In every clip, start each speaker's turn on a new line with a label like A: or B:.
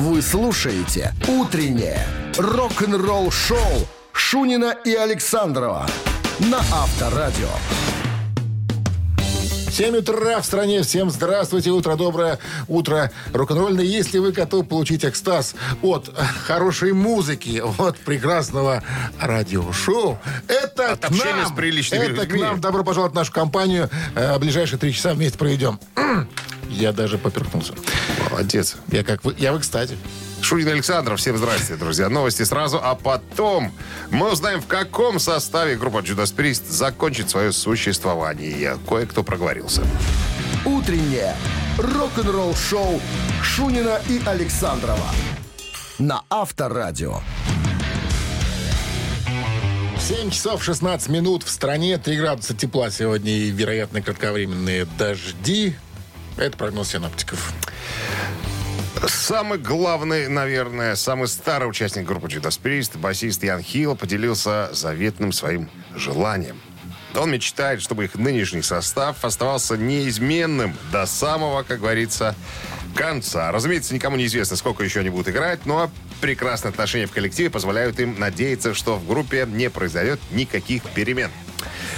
A: Вы слушаете «Утреннее рок-н-ролл-шоу» Шунина и Александрова на Авторадио.
B: 7 утра в стране. Всем здравствуйте. Утро доброе. Утро рок-н-ролльное. Если вы готовы получить экстаз от хорошей музыки, от прекрасного радиошоу, это
C: От
B: к нам.
C: с приличными
B: это
C: людьми.
B: к нам. Добро пожаловать в нашу компанию. Э, Ближайшие три часа вместе проведем. Я даже поперхнулся.
C: Молодец.
B: Я как вы, я в экстазе.
C: Шунин Александров, всем здрасте, друзья. Новости сразу, а потом мы узнаем, в каком составе группа Judas Priest закончит свое существование. Кое-кто проговорился.
A: «Утреннее рок-н-ролл-шоу» Шунина и Александрова на Авторадио.
B: 7 часов 16 минут в стране. 3 градуса тепла сегодня и, вероятно, кратковременные дожди. Это прогноз синаптиков.
C: Самый главный, наверное, самый старый участник группы Judas Priest, басист Ян Хилл, поделился заветным своим желанием. Он мечтает, чтобы их нынешний состав оставался неизменным до самого, как говорится, конца. Разумеется, никому не известно, сколько еще они будут играть, но прекрасные отношения в коллективе позволяют им надеяться, что в группе не произойдет никаких перемен.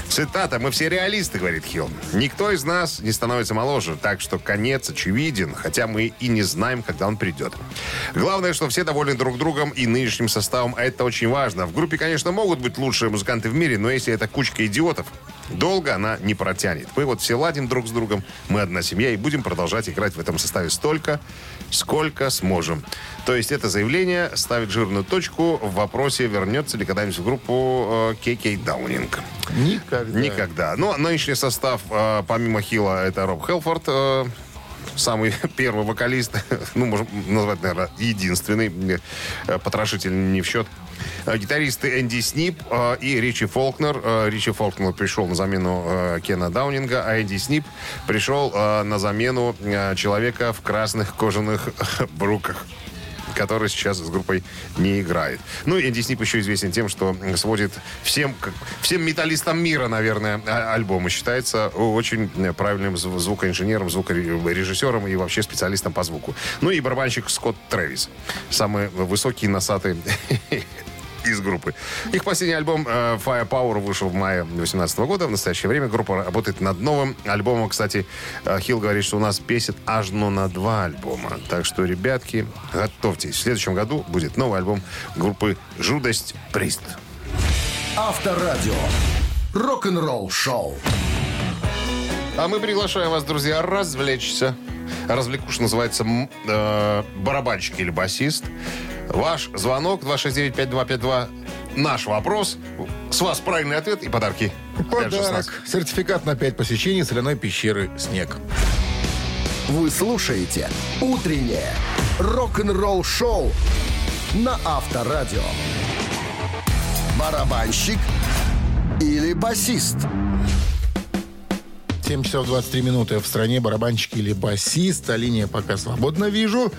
C: Цитата. «Мы все реалисты», — говорит Хилл. «Никто из нас не становится моложе, так что конец очевиден, хотя мы и не знаем, когда он придет. Главное, что все довольны друг другом и нынешним составом, а это очень важно. В группе, конечно, могут быть лучшие музыканты в мире, но если это кучка идиотов, долго она не протянет. Мы вот все ладим друг с другом, мы одна семья и будем продолжать играть в этом составе столько, сколько сможем. То есть это заявление ставит жирную точку в вопросе, вернется ли когда-нибудь в группу Кей Даунинг.
B: Никогда.
C: Никогда. Но нынешний состав, э, помимо Хила, это Роб Хелфорд, э, самый первый вокалист, ну, можем назвать, наверное, единственный, э, потрошитель не в счет. Э, Гитаристы Энди Снип э, и Ричи Фолкнер. Э, Ричи Фолкнер пришел на замену Кена Даунинга, а Энди Снип пришел на замену человека в красных кожаных бруках который сейчас с группой не играет. Ну, и Энди Снип еще известен тем, что сводит всем, всем металлистам мира, наверное, а- альбомы. Считается очень правильным зв- звукоинженером, звукорежиссером и вообще специалистом по звуку. Ну и барабанщик Скотт Трэвис. Самый высокий, носатый из группы. Их последний альбом э, Firepower вышел в мае 2018 года. В настоящее время группа работает над новым альбомом. Кстати, э, Хилл говорит, что у нас песен аж ну на два альбома. Так что, ребятки, готовьтесь. В следующем году будет новый альбом группы «Жудость Прист».
A: Авторадио. Рок-н-ролл-шоу.
C: А мы приглашаем вас, друзья, развлечься. Развлекуш называется э, барабанщик или басист. Ваш звонок 269-5252. Наш вопрос. С вас правильный ответ и подарки.
B: Подарок. Сертификат на 5 посещений соляной пещеры «Снег».
A: Вы слушаете «Утреннее рок-н-ролл-шоу» на Авторадио. Барабанщик или басист?
B: 7 часов 23 минуты в стране. Барабанщик или басист. А линия пока свободно вижу.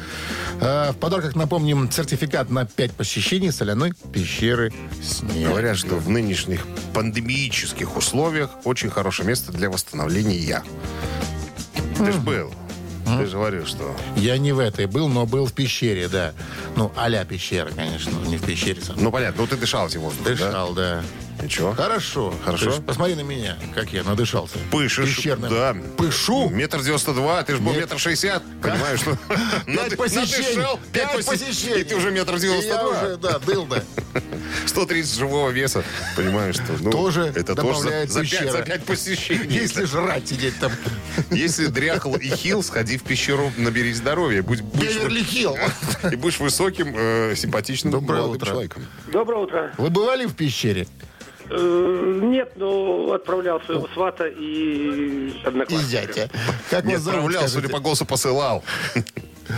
B: Э, В подарках, напомним, сертификат на 5 посещений соляной пещеры «Снег».
C: Говорят, что в нынешних пандемических условиях очень хорошее место для восстановления. Ты ж был. Ты же говорил, что...
B: Я не в этой был, но был в пещере, да. Ну, а пещера, конечно, не в пещере сам.
C: Ну, понятно, ну ты дышал этим воздухом, да?
B: Дышал,
C: Ничего.
B: Хорошо.
C: Хорошо.
B: Ты ж посмотри на меня, как я надышался.
C: Пышешь.
B: Пещерным.
C: Да.
B: Пышу.
C: Метр девяносто два, ты же был метр шестьдесят. Понимаешь, что...
B: Пять посещений.
C: Пять посещений. И ты уже метр девяносто
B: Я уже,
C: два.
B: да, был, да.
C: 130 живого веса. Понимаешь, что... ну,
B: Тоже
C: Это тоже за-
B: добавляет
C: за пять-
B: пещера.
C: за пять посещений.
B: Если жрать сидеть там.
C: Если дряхал и хил, сходи в пещеру, наберись здоровья. Будь, будешь вы-
B: Беверли-Хилл.
C: и будешь высоким, э, симпатичным
B: Доброе
C: молодым
B: утро.
C: человеком.
D: Доброе утро.
B: Вы бывали в пещере?
D: Э, Нет, но отправлял своего свата и
B: И
D: одноклассника.
B: зятя. Как
C: Не
B: вас зовут,
C: отправлял, судя по голосу, посылал.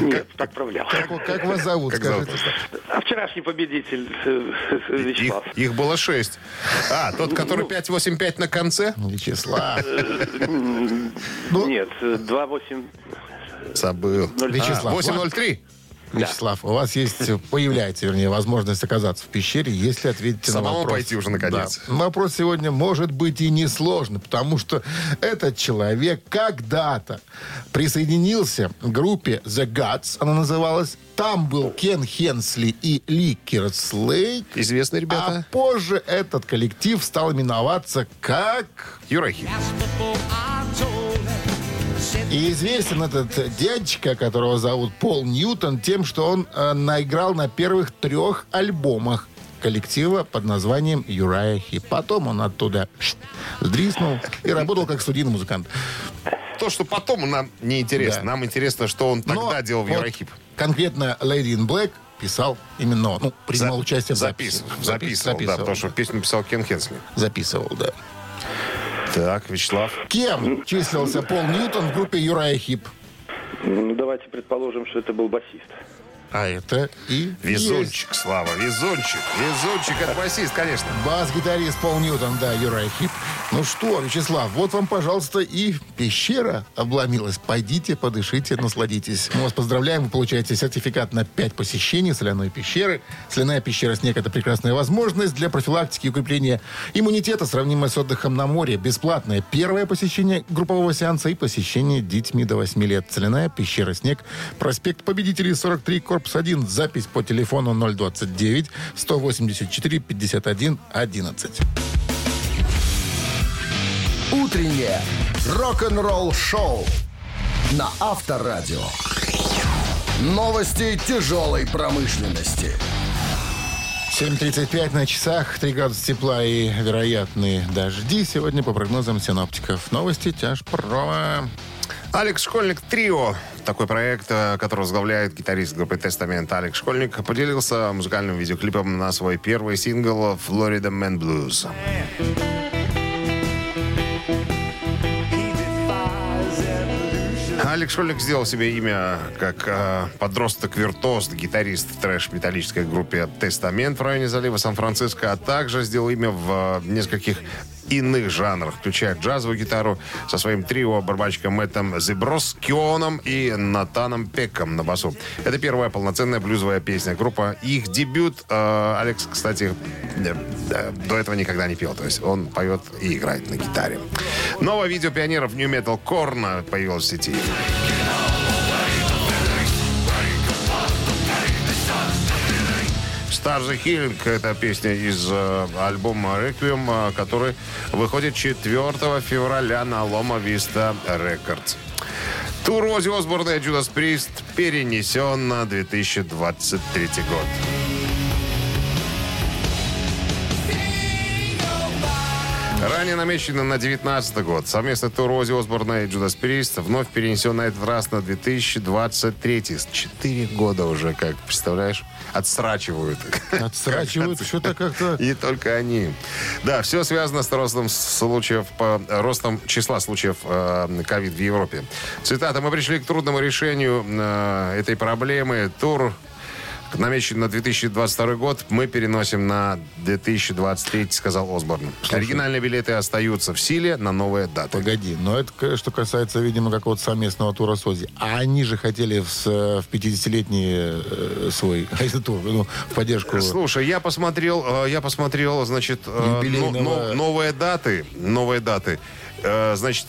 D: Нет, отправлял.
B: Как, как вас зовут,
C: Как
B: скажите?
D: А вчерашний победитель э,
C: Их,
D: Вячеслав.
C: их было шесть. А, тот, который 585 на конце,
B: Вячеслав. Ну,
D: Нет, э, 2-8...
C: забыл.
B: Вячеслав.
C: А, 803.
B: Вячеслав, у вас есть, появляется, вернее, возможность оказаться в пещере, если ответите на
C: Самому
B: вопрос.
C: пойти уже, наконец.
B: Да. Вопрос сегодня может быть и несложный, потому что этот человек когда-то присоединился к группе The Guts, она называлась. Там был Кен Хенсли и Ли Кирслейк.
C: Известные
B: А
C: ребята.
B: позже этот коллектив стал именоваться как...
C: Юрахи.
B: И известен этот дядечка, которого зовут Пол Ньютон, тем, что он э, наиграл на первых трех альбомах коллектива под названием Юрая Хип. Потом он оттуда сдриснул и работал как студийный музыкант.
C: То, что потом нам не интересно.
B: Да.
C: Нам интересно, что он
B: Но
C: тогда делал в
B: вот
C: Юрахип.
B: Конкретно Lady in Black писал именно он. Ну, принимал
C: За-
B: участие в
C: запис-
B: записи.
C: Записывал, да,
B: записывал,
C: потому что песню писал Кен Хенсли.
B: записывал, да.
C: Так, Вячеслав.
B: Кем числился Пол Ньютон в группе Uriah Heep?
D: Ну, давайте предположим, что это был басист.
B: А это и есть.
C: Везунчик, Слава, везунчик. Везунчик, это басист, конечно.
B: Бас-гитарист Пол Ньютон, да, Uriah Heep. Ну что, Вячеслав, вот вам, пожалуйста, и пещера обломилась. Пойдите, подышите, насладитесь. Мы вас поздравляем, вы получаете сертификат на 5 посещений соляной пещеры. Соляная пещера «Снег» — это прекрасная возможность для профилактики и укрепления иммунитета, сравнимая с отдыхом на море. Бесплатное первое посещение группового сеанса и посещение детьми до 8 лет. Соляная пещера «Снег», проспект Победителей, 43, корпус 1. Запись по телефону 029 184 51 11.
A: Утреннее рок-н-ролл-шоу на Авторадио. Новости тяжелой промышленности.
B: 7.35 на часах, 3 градуса тепла и вероятные дожди сегодня по прогнозам синоптиков. Новости тяжпрома.
C: Алекс Школьник Трио. Такой проект, э, который возглавляет гитарист группы Тестамент Алекс Школьник, поделился музыкальным видеоклипом на свой первый сингл «Florida Man Blues». Алекс Школьник сделал себе имя как э, подросток-виртуоз, гитарист в трэш-металлической группе «Тестамент» в районе залива Сан-Франциско, а также сделал имя в э, нескольких иных жанрах, включая джазовую гитару со своим трио барабанщиком Мэттом Зеброскионом и Натаном Пеком на басу. Это первая полноценная блюзовая песня. Группа их дебют. э, Алекс, кстати, э, э, до этого никогда не пел. То есть он поет и играет на гитаре. Новое видео пионеров New Metal Корна появилось в сети. Star the Healing – это песня из э, альбома Requiem, э, который выходит 4 февраля на Лома Виста Records. Тур Ози Осборна и Judas Priest перенесен на 2023 год. Ранее намечено на 2019 год. Совместный тур Ози Осборна и Judas Priest вновь перенесен на этот раз на 2023. Четыре года уже, как, представляешь, отсрачивают.
B: Отсрачивают что-то как-то...
C: И только они. Да, все связано с ростом случаев, по, ростом числа случаев э, ковид в Европе. Цитата. Мы пришли к трудному решению э, этой проблемы. Тур намечен на 2022 год, мы переносим на 2023, сказал Осборн. Оригинальные билеты остаются в силе на новые даты.
B: Погоди, но это что касается, видимо, какого-то совместного тура с Ози. А они же хотели в, с- в 50-летний э, свой тур, ну, в поддержку...
C: Слушай, я посмотрел, э, я посмотрел, значит, э, но- но- новые даты, новые даты. Э, Значит,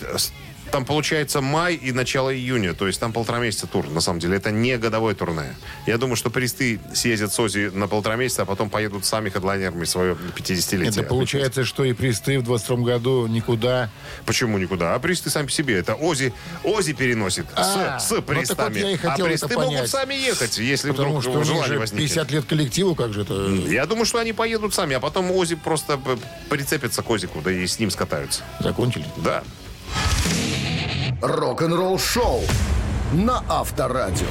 C: там получается май и начало июня, то есть там полтора месяца тур, на самом деле. Это не годовое турне. Я думаю, что присты съездят с Ози на полтора месяца, а потом поедут сами хедлайнерами свое 50-летие.
B: Это получается, что и присты в 22 году никуда...
C: Почему никуда? А присты сами по себе. Это Ози, Ози переносит
B: А,
C: с, с
B: ну так вот
C: а присты могут сами ехать, если
B: Потому
C: вдруг
B: что
C: желание
B: же
C: возникнет.
B: 50 лет коллективу, как же это...
C: Я думаю, что они поедут сами, а потом Ози просто прицепится к Озику, да и с ним скатаются.
B: Закончили?
C: Да.
A: Рок-н-ролл-шоу на Авторадио.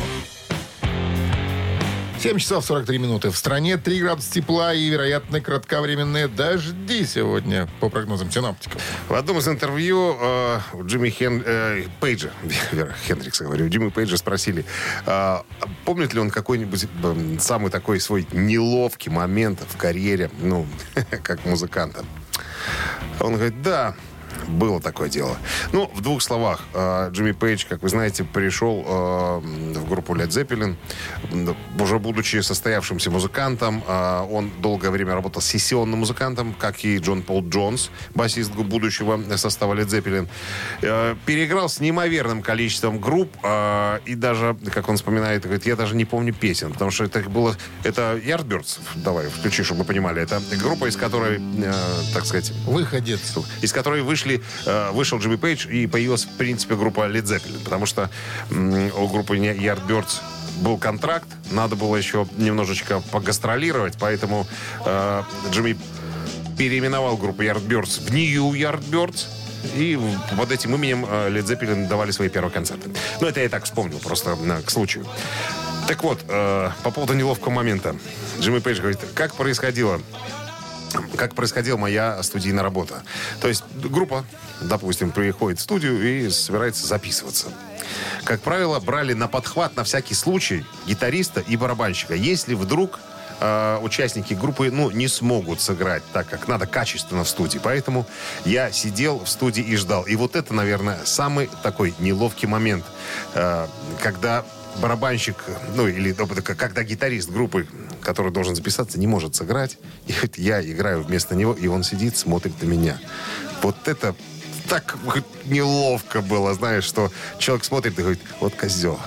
B: 7 часов 43 минуты. В стране 3 градуса тепла и, вероятно, кратковременные дожди сегодня, по прогнозам синоптиков.
C: В одном из интервью э, у Джимми Хен, э, Пейджа, Вера Хендрикса говорю, Джимми Пейджа спросили, э, помнит ли он какой-нибудь э, самый такой свой неловкий момент в карьере, ну, как музыканта. Он говорит, да, было такое дело. Ну, в двух словах. э, Джимми Пейдж, как вы знаете, пришел э, в группу Led Zeppelin, уже будучи состоявшимся музыкантом. Э, Он долгое время работал сессионным музыкантом, как и Джон Пол Джонс, басист будущего состава Led Zeppelin. Переиграл с неимоверным количеством групп, и даже, как он вспоминает, говорит, я даже не помню песен, потому что это было... Это Yardbirds, давай, включи, чтобы вы понимали. Это группа, из которой, так сказать,
B: Выходец.
C: из которой вышли, э, вышел Джимми Пейдж и появилась, в принципе, группа Led Zeppelin. Потому что у группы Yardbirds был контракт, надо было еще немножечко погастролировать, поэтому э, Джимми переименовал группу Yardbirds в New Yardbirds. И под этим именем э, Led Zeppelin давали свои первые концерты. Ну, это я и так вспомнил, просто э, к случаю. Так вот, э, по поводу неловкого момента. Джимми Пейдж говорит, как происходило как происходила моя студийная работа. То есть группа, допустим, приходит в студию и собирается записываться. Как правило, брали на подхват на всякий случай гитариста и барабанщика. Если вдруг э, участники группы ну, не смогут сыграть так, как надо, качественно в студии. Поэтому я сидел в студии и ждал. И вот это, наверное, самый такой неловкий момент, э, когда барабанщик, ну, или ну, когда гитарист группы, который должен записаться, не может сыграть, и вот я играю вместо него, и он сидит, смотрит на меня. Вот это так неловко было, знаешь, что человек смотрит и говорит, вот козел.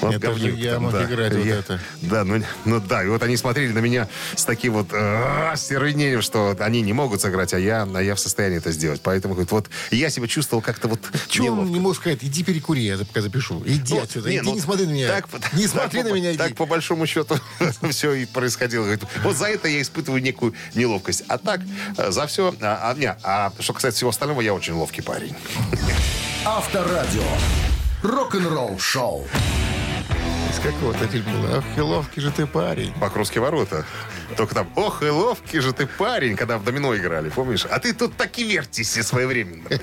C: Вот
B: Это же
C: говнюк
B: я
C: там,
B: мог
C: да.
B: играть вот
C: Я-
B: это.
C: Да, ну, ну да, и вот они смотрели на меня с таким вот э, стервенением, что вот они не могут сыграть, а я, а я в состоянии это сделать. Поэтому говорит, вот я себя чувствовал как-то вот
B: Чего он не мог сказать, иди перекури, я пока запишу. Иди
C: Ну,
B: отсюда,
C: не,
B: иди,
C: ну,
B: не смотри на меня.
C: так-
B: не
C: так
B: смотри
C: по-
B: на меня, иди.
C: Так, по большому счету, все и происходило. Говорит, вот за это я испытываю некую неловкость. А так, э, за все... А, а, не, а что касается всего остального, я очень ловкий парень.
A: Авторадио. Рок-н-ролл шоу.
B: Из какого-то фильма было. Ах, и ловкий же ты парень.
C: Покровские ворота. Только там, ох, и ловкий же ты парень, когда в домино играли, помнишь? А ты тут так и вертишься своевременно.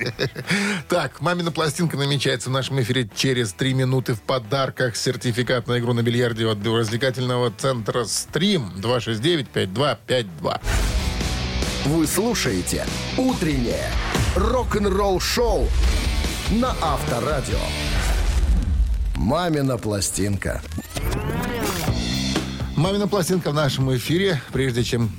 B: Так, «Мамина пластинка» намечается в нашем эфире через три минуты в подарках. Сертификат на игру на бильярде от развлекательного центра «Стрим» 269-5252.
A: Вы слушаете «Утреннее рок-н-ролл-шоу» на Авторадио. «Мамина пластинка».
B: «Мамина пластинка» в нашем эфире. Прежде чем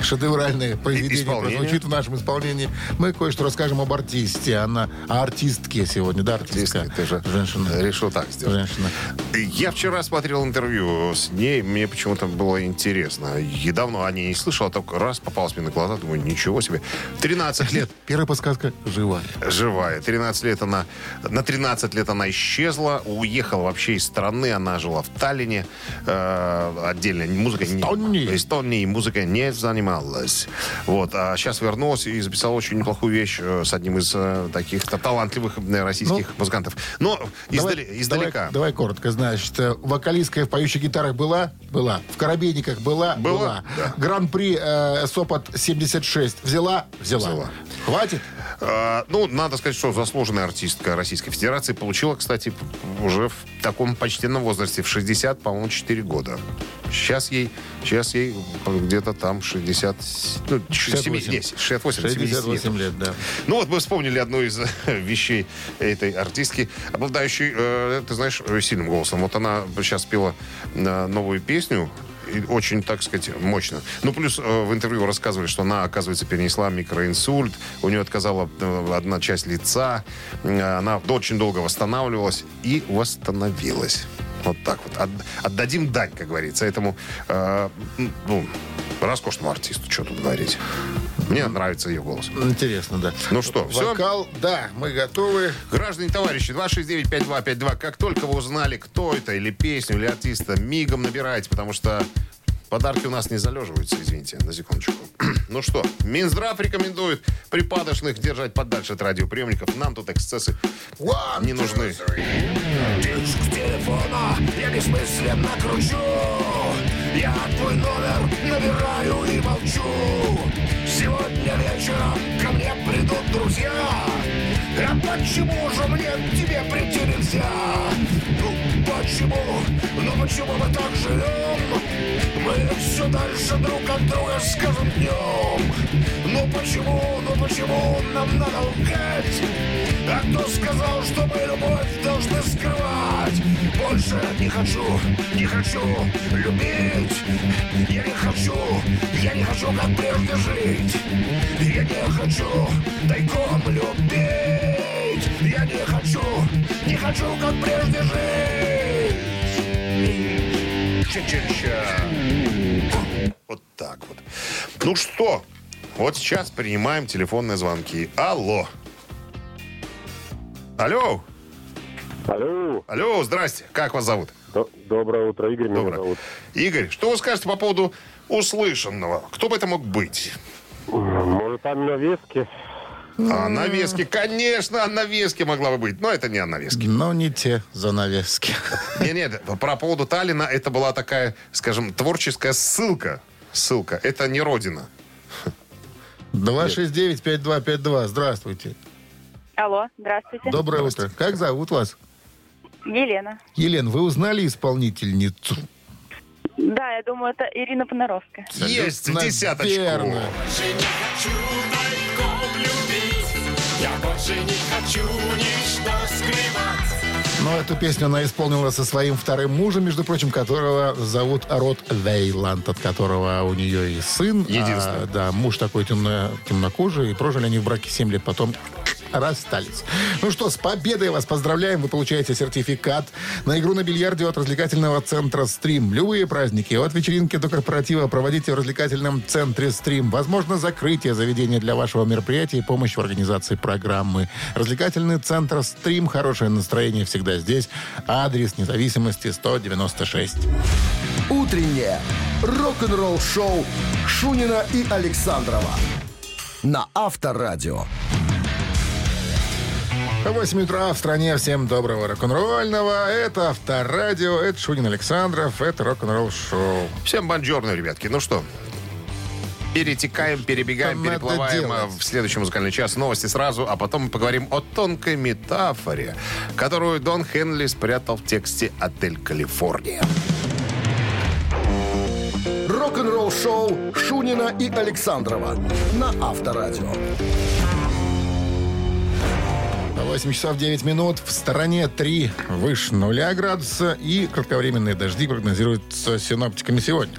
B: шедевральное произведение
C: Исполнение.
B: прозвучит в нашем исполнении, мы кое-что расскажем об артисте. Она о артистке сегодня, да, артистка?
C: Ты же
B: Женщина.
C: решил так сделать.
B: Женщина.
C: Я вчера смотрел интервью с ней, мне почему-то было интересно. Я давно о ней не слышал, а только раз попалась мне на глаза, думаю, ничего себе. 13 лет
B: Первая подсказка живая.
C: живая. 13 лет она... На 13 лет она исчезла, уехала вообще из страны. Она жила в Таллине. Э, отдельно музыка... не-
B: Эстонии.
C: Эстонии музыка не занималась. Вот. А сейчас вернулась и записала очень неплохую вещь э, с одним из э, таких та- талантливых э, российских музыкантов. Но издали-
B: Давай-
C: издалека.
B: Давай, давай коротко, значит, вокалистка в поющих гитарах была? Была. В коробейниках была?
C: Была, да.
B: Гран-при э, Сопот 76 взяла? Взяла.
C: Взяла.
B: Хватит?
C: А, ну, надо сказать, что заслуженная артистка Российской Федерации получила, кстати, уже в таком почтенном возрасте, в 60, по-моему, 4 года. Сейчас ей, сейчас ей где-то там 60, ну,
B: 68.
C: 70, 68, 70 лет.
B: 68 лет, да.
C: Ну вот мы вспомнили одну из э, вещей этой артистки, обладающей, э, ты знаешь, сильным голосом. Вот она сейчас пела э, новую песню, очень, так сказать, мощно. Ну, плюс э, в интервью рассказывали, что она, оказывается, перенесла микроинсульт, у нее отказала э, одна часть лица, э, она очень долго восстанавливалась и восстановилась. Вот так вот. От- отдадим дань, как говорится, этому э, ну, роскошному артисту, что тут говорить. Мне нравится ее голос.
B: Интересно, да.
C: Ну что, все?
B: Вокал, да, мы готовы.
C: Граждане, товарищи, 269-5252. Как только вы узнали, кто это, или песню, или артиста, мигом набирайте, потому что подарки у нас не залеживаются, извините, на секундочку. ну что, Минздрав рекомендует припадочных держать подальше от радиоприемников. Нам тут эксцессы не нужны.
E: Диск телефона я бессмысленно кручу Я твой номер набираю и молчу Сегодня вечером ко мне придут друзья А почему же мне к тебе прийти нельзя? Почему, ну почему мы так живем? Мы все дальше друг от друга с каждым днем. Ну почему, ну почему нам надо лгать? А кто сказал, что мы любовь должны скрывать? Больше не хочу, не хочу любить. Я не хочу, я не хочу, как прежде жить. Я не хочу тайком любить. Я не хочу, не хочу, как прежде жить.
C: Вот так вот. Ну что, вот сейчас принимаем телефонные звонки. Алло. Алло.
F: Алло,
C: Алло, здрасте. Как вас зовут?
F: До- доброе утро, Игорь меня
C: Доброе.
F: зовут.
C: Игорь, что вы скажете по поводу услышанного? Кто бы это мог быть?
F: Может, там навески?
C: А навески, конечно, навески могла бы быть, но это не о навеске.
B: Но не те занавески.
C: Нет, нет, про поводу Таллина это была такая, скажем, творческая ссылка. Ссылка. Это не родина.
B: 269-5252. Здравствуйте.
G: Алло, здравствуйте.
B: Доброе утро. Как зовут вас?
G: Елена.
B: Елена, вы узнали исполнительницу?
G: Да, я думаю, это Ирина Понаровская.
C: Есть
B: Абсолютно
C: десяточку.
B: верно. Но эту песню она исполнила со своим вторым мужем, между прочим, которого зовут Рот Вейланд, от которого у нее и сын.
C: Единственный.
B: А, да, муж такой темно, темнокожий, и прожили они в браке 7 лет, потом расстались. Ну что, с победой вас поздравляем. Вы получаете сертификат на игру на бильярде от развлекательного центра «Стрим». Любые праздники, от вечеринки до корпоратива проводите в развлекательном центре «Стрим». Возможно, закрытие заведения для вашего мероприятия и помощь в организации программы. Развлекательный центр «Стрим». Хорошее настроение всегда здесь. Адрес независимости 196.
A: Утреннее рок-н-ролл-шоу Шунина и Александрова на Авторадио.
B: 8 утра в стране. Всем доброго рок-н-ролльного. Это Авторадио, это Шунин Александров, это рок-н-ролл шоу.
C: Всем бонжорно, ребятки. Ну что, перетекаем, перебегаем, переплываем э, в следующий музыкальный час. Новости сразу, а потом мы поговорим о тонкой метафоре, которую Дон Хенли спрятал в тексте «Отель Калифорния».
A: Рок-н-ролл-шоу Шунина и Александрова на Авторадио.
B: 8 часов 9 минут. В стороне 3 выше нуля градуса и кратковременные дожди прогнозируются синоптиками сегодня.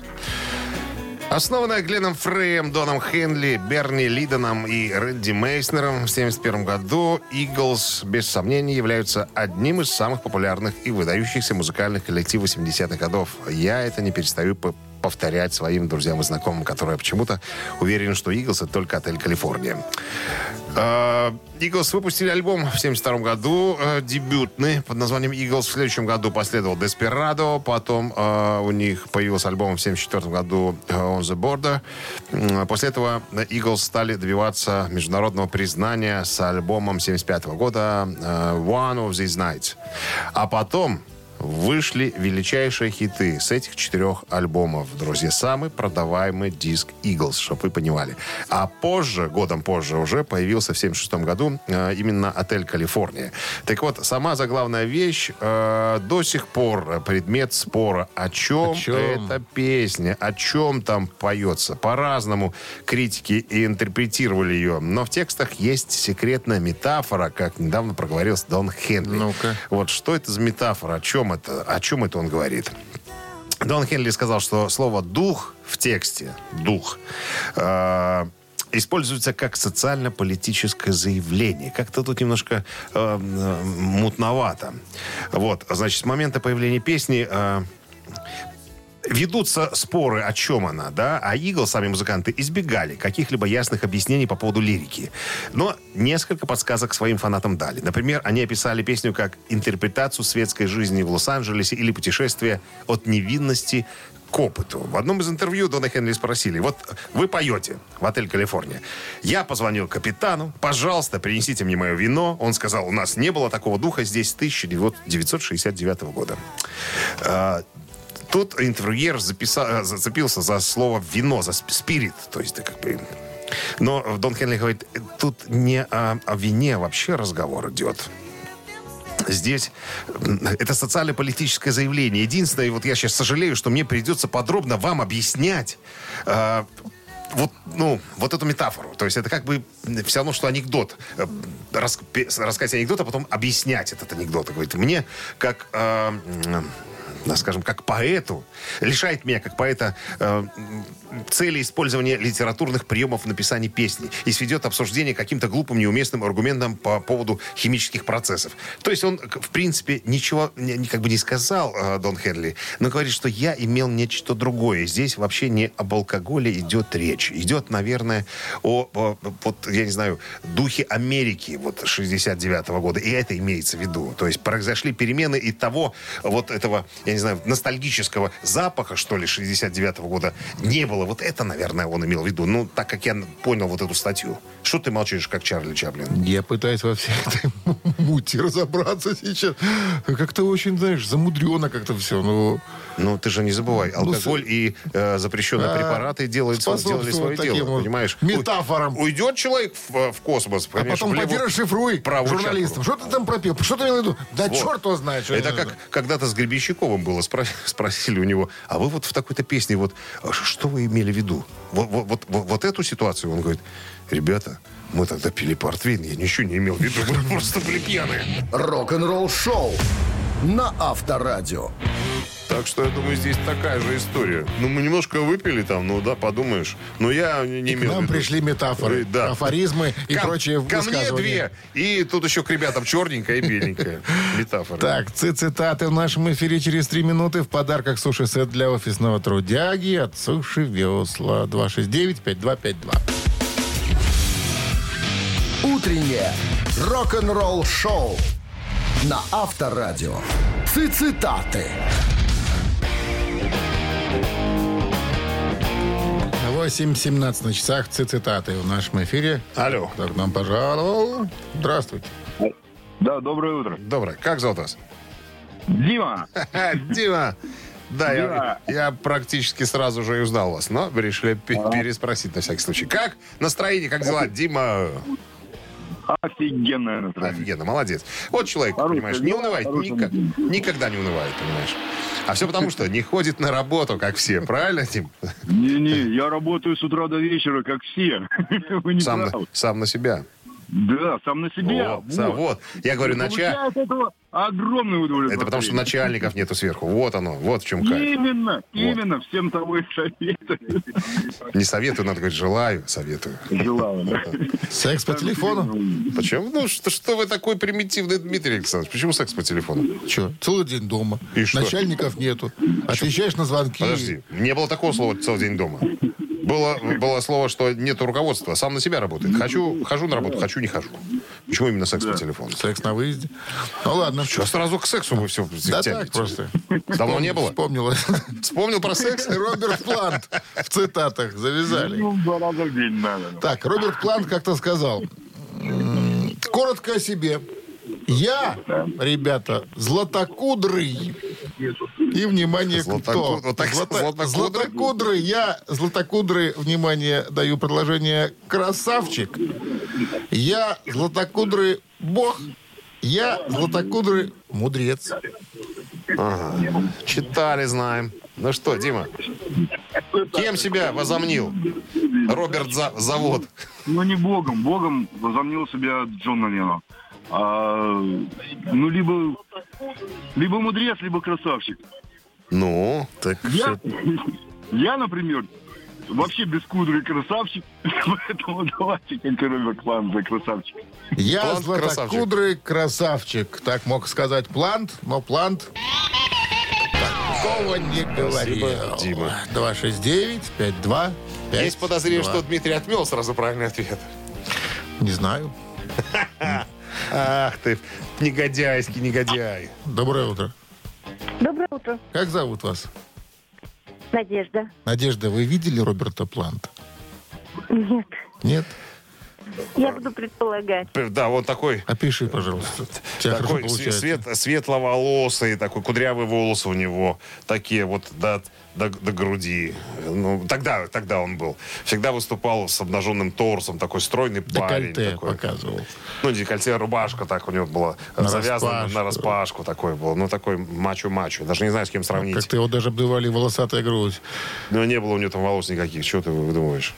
C: Основанная Гленном Фреем, Доном Хенли, Берни Лидоном и Рэнди Мейснером в 1971 году, Eagles, без сомнений, являются одним из самых популярных и выдающихся музыкальных коллективов 80-х годов. Я это не перестаю повторять своим друзьям и знакомым, которые почему-то уверены, что Eagles — это только отель Калифорния. Э, Eagles выпустили альбом в 1972 году, э, дебютный, под названием Eagles. В следующем году последовал Desperado, потом э, у них появился альбом в 1974 году э, On the Border. М, После этого Eagles стали добиваться международного признания с альбомом 1975 года э, One of These Nights. А потом вышли величайшие хиты с этих четырех альбомов, друзья. Самый продаваемый диск Eagles, чтобы вы понимали. А позже, годом позже уже, появился в 76 году э, именно «Отель Калифорния». Так вот, сама заглавная вещь э, до сих пор предмет спора. О чем,
B: О чем?
C: эта песня, о чем там поется. По-разному критики и интерпретировали ее. Но в текстах есть секретная метафора, как недавно проговорился Дон Хенли.
B: Ну-ка.
C: Вот что это за метафора? О чем это? О чем это он говорит? Дон Хенли сказал, что слово «дух» в тексте, «дух», э, используется как социально-политическое заявление. Как-то тут немножко э, мутновато. Вот, значит, с момента появления песни... э, Ведутся споры, о чем она, да, а Игл, сами музыканты, избегали каких-либо ясных объяснений по поводу лирики. Но несколько подсказок своим фанатам дали. Например, они описали песню как интерпретацию светской жизни в Лос-Анджелесе или путешествие от невинности к опыту. В одном из интервью Дона Хенли спросили, вот вы поете в отель Калифорния. Я позвонил капитану, пожалуйста, принесите мне мое вино. Он сказал, у нас не было такого духа здесь с 1969 года. Тут интервьюер записал, зацепился за слово «вино», за сп- «спирит». То есть, да, как бы... Но Дон Хенли говорит, тут не о, о вине вообще разговор идет. здесь это социально-политическое заявление. Единственное, вот я сейчас сожалею, что мне придется подробно вам объяснять э, вот, ну, вот эту метафору. То есть это как бы все равно, что анекдот. Э, рас- рассказать анекдот, а потом объяснять этот анекдот. Говорит, мне как... э, скажем, как поэту, лишает меня, как поэта, э, цели использования литературных приемов в написании песни и сведет обсуждение каким-то глупым, неуместным аргументом по поводу химических процессов. То есть он, в принципе, ничего не- как бы не сказал, э, Дон Хенли, но говорит, что я имел нечто другое. Здесь вообще не об алкоголе идет речь. Идет, наверное, о, о, вот, я не знаю, духе Америки вот 69 года. И это имеется в виду. То есть произошли перемены и того вот этого, я не знаю, ностальгического запаха, что ли, 69 года не было. Вот это, наверное, он имел в виду. Ну, так как я понял вот эту статью. Что ты молчишь, как Чарли Чаплин?
B: Я пытаюсь во всей этой мути разобраться сейчас. Как-то очень, знаешь, замудрено как-то все. Ну,
C: Ну, ты же не забывай, алкоголь и э, запрещенные
B: а,
C: препараты делают, сво- делали
B: способствуют
C: свое дело,
B: вот
C: понимаешь?
B: метафорам.
C: У- Уйдет человек в, в космос,
B: а
C: понимаешь,
B: потом
C: левую-
B: расшифруй
C: правую
B: журналистам. Что ты там пропил? Что ты имел в виду? Да
C: Вот.
B: черт его знает. что
C: Это как когда-то с Гребенщиковым было. Спро- спросили у него, а вы вот в такой-то песне, вот а что вы имели в виду? Вот, вот, вот, вот- вот эту ситуацию он говорит, ребята, мы тогда пили портвейн, я ничего не имел в виду, мы просто были пьяные.
A: Рок-н-ролл шоу на Авторадио.
C: Так что я думаю, здесь такая же история. Ну, мы немножко выпили там, ну да, подумаешь. Но я не,
B: К
C: имел в
B: нам
C: виду.
B: пришли метафоры,
C: Э, да.
B: афоризмы и
C: Ко-
B: прочие
C: Ко мне
B: высказывания.
C: две. И тут еще к ребятам черненькая и беленькая. Метафора.
B: Так, ци- цитаты в нашем эфире через три минуты. В подарках суши-сет для офисного трудяги от Суши Весла. 269-5252.
A: Утреннее рок-н-ролл шоу на Авторадио. Цитаты.
B: 8.17 на часах. Ци- Цитаты в нашем эфире.
C: Алло.
B: Так, нам пожаловал. Здравствуйте.
H: Да, доброе утро.
C: Доброе. Как зовут вас?
H: Дима,
C: Дима. Да, я, я практически сразу же и узнал вас, но решили пе- переспросить на всякий случай. Как настроение, как дела, Дима?
H: офигенное настроение.
C: Офигенно, молодец. Вот человек, понимаешь, не унывает, никогда не унывает, понимаешь. А все потому, что не ходит на работу, как все, правильно, Дим?
H: Не-не, я работаю с утра до вечера, как все.
C: Сам, сам на себя.
H: Да, сам на себя.
C: О, сам- вот. Я говорю, нача...
H: Получаю от этого огромное удовольствие.
C: Это потому, что начальников нету сверху. Вот оно, вот в чем кайф.
H: Именно, именно, всем того и советую.
C: Не советую, надо говорить, желаю, советую.
H: Желаю, да.
B: Секс по телефону.
C: Почему? Ну, что, что вы такой примитивный, Дмитрий Александрович? Почему секс по телефону?
B: Че, целый день дома.
C: И что?
B: Начальников нету. Отвечаешь на звонки.
C: Подожди, не было такого слова целый день дома. Было, было слово, что нет руководства, сам на себя работает. Хочу, хожу на работу, хочу, не хожу. Почему именно секс по телефону?
B: Секс на выезде. Ну ладно.
C: Что сразу к сексу вы все
B: Да так просто.
C: Давно не было?
B: Вспомнила.
C: Вспомнил про секс?
B: Роберт Плант в цитатах завязали.
H: Ну, два раза в день надо.
B: Так, Роберт Плант как-то сказал. Коротко о себе. Я, ребята, златокудрый. И, внимание,
C: Златоку-
B: кто?
C: вот так
B: Злато-
C: златокудрый?
B: Златокудрый. Я, златокудрый, внимание, даю предложение, красавчик. Я, златокудрый бог. Я, златокудрый мудрец.
C: Ага. Читали, знаем. Ну что, Дима, кем себя возомнил Роберт За- Завод?
H: Ну, не богом. Богом возомнил себя Джон Леннон. А, ну, либо, либо мудрец, либо красавчик.
C: Ну,
B: Так,
H: Я, я, например, вообще бескудрый красавчик, поэтому давайте Роберт План за красавчик.
B: Я
C: Плант
B: златокудрый красавчик. Так мог сказать Плант, но Плант такого не говорил.
C: Дима.
B: 269-52-5.
C: есть подозрение, что Дмитрий отмел сразу правильный ответ.
B: Не знаю.
C: Ах ты, негодяйский негодяй.
B: Доброе утро.
G: Доброе утро.
B: Как зовут вас?
G: Надежда.
B: Надежда, вы видели Роберта Планта?
G: Нет.
B: Нет?
G: Я буду предполагать.
C: Да, вот такой
B: Опиши, пожалуйста.
C: Такой свет, светловолосый, такой кудрявые волосы у него, такие вот до, до, до груди. Ну, тогда, тогда он был. Всегда выступал с обнаженным торсом, такой стройный парень.
B: Декольте
C: Такой.
B: показывал.
C: Ну, декольте, рубашка так у него была
B: На
C: завязана
B: распашку.
C: на распашку такой был. Ну, такой мачо-мачо. Даже не знаю, с кем сравнить.
B: Как-то его даже обдували волосатая грудь.
C: Но не было у него там волос никаких. Что ты думаешь?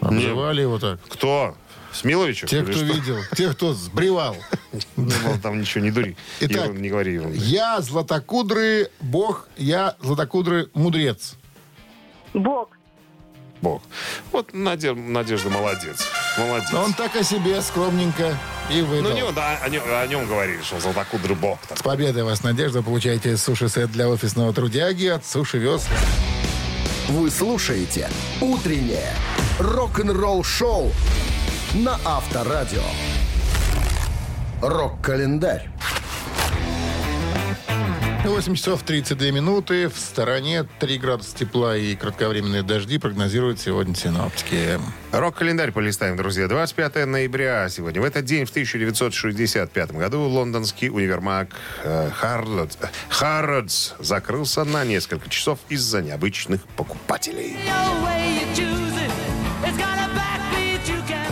B: Обзывали его так.
C: Кто? Смиловичев?
B: Те, кто
C: что?
B: видел, те, кто сбривал.
C: Не было там ничего, не дури.
B: Итак,
C: не говори ерунды.
B: Я златокудрый бог, я златокудрый мудрец.
G: Бог.
C: Бог. Вот Наде- Надежда молодец. Молодец.
B: Но он так о себе скромненько и
C: Ну,
B: выдал.
C: не, да, о, нем, о нем говорили, что он золотокудрый бог.
B: С победой вас, Надежда. Получаете суши-сет для офисного трудяги от Суши Весла.
A: Вы слушаете «Утреннее рок-н-ролл-шоу» на Авторадио. Рок-календарь.
B: 8 часов 32 минуты. В стороне 3 градуса тепла и кратковременные дожди прогнозируют сегодня синоптики.
C: Рок-календарь полистаем, друзья. 25 ноября сегодня. В этот день, в 1965 году, лондонский универмаг э, Harrods, Harrods закрылся на несколько часов из-за необычных покупателей.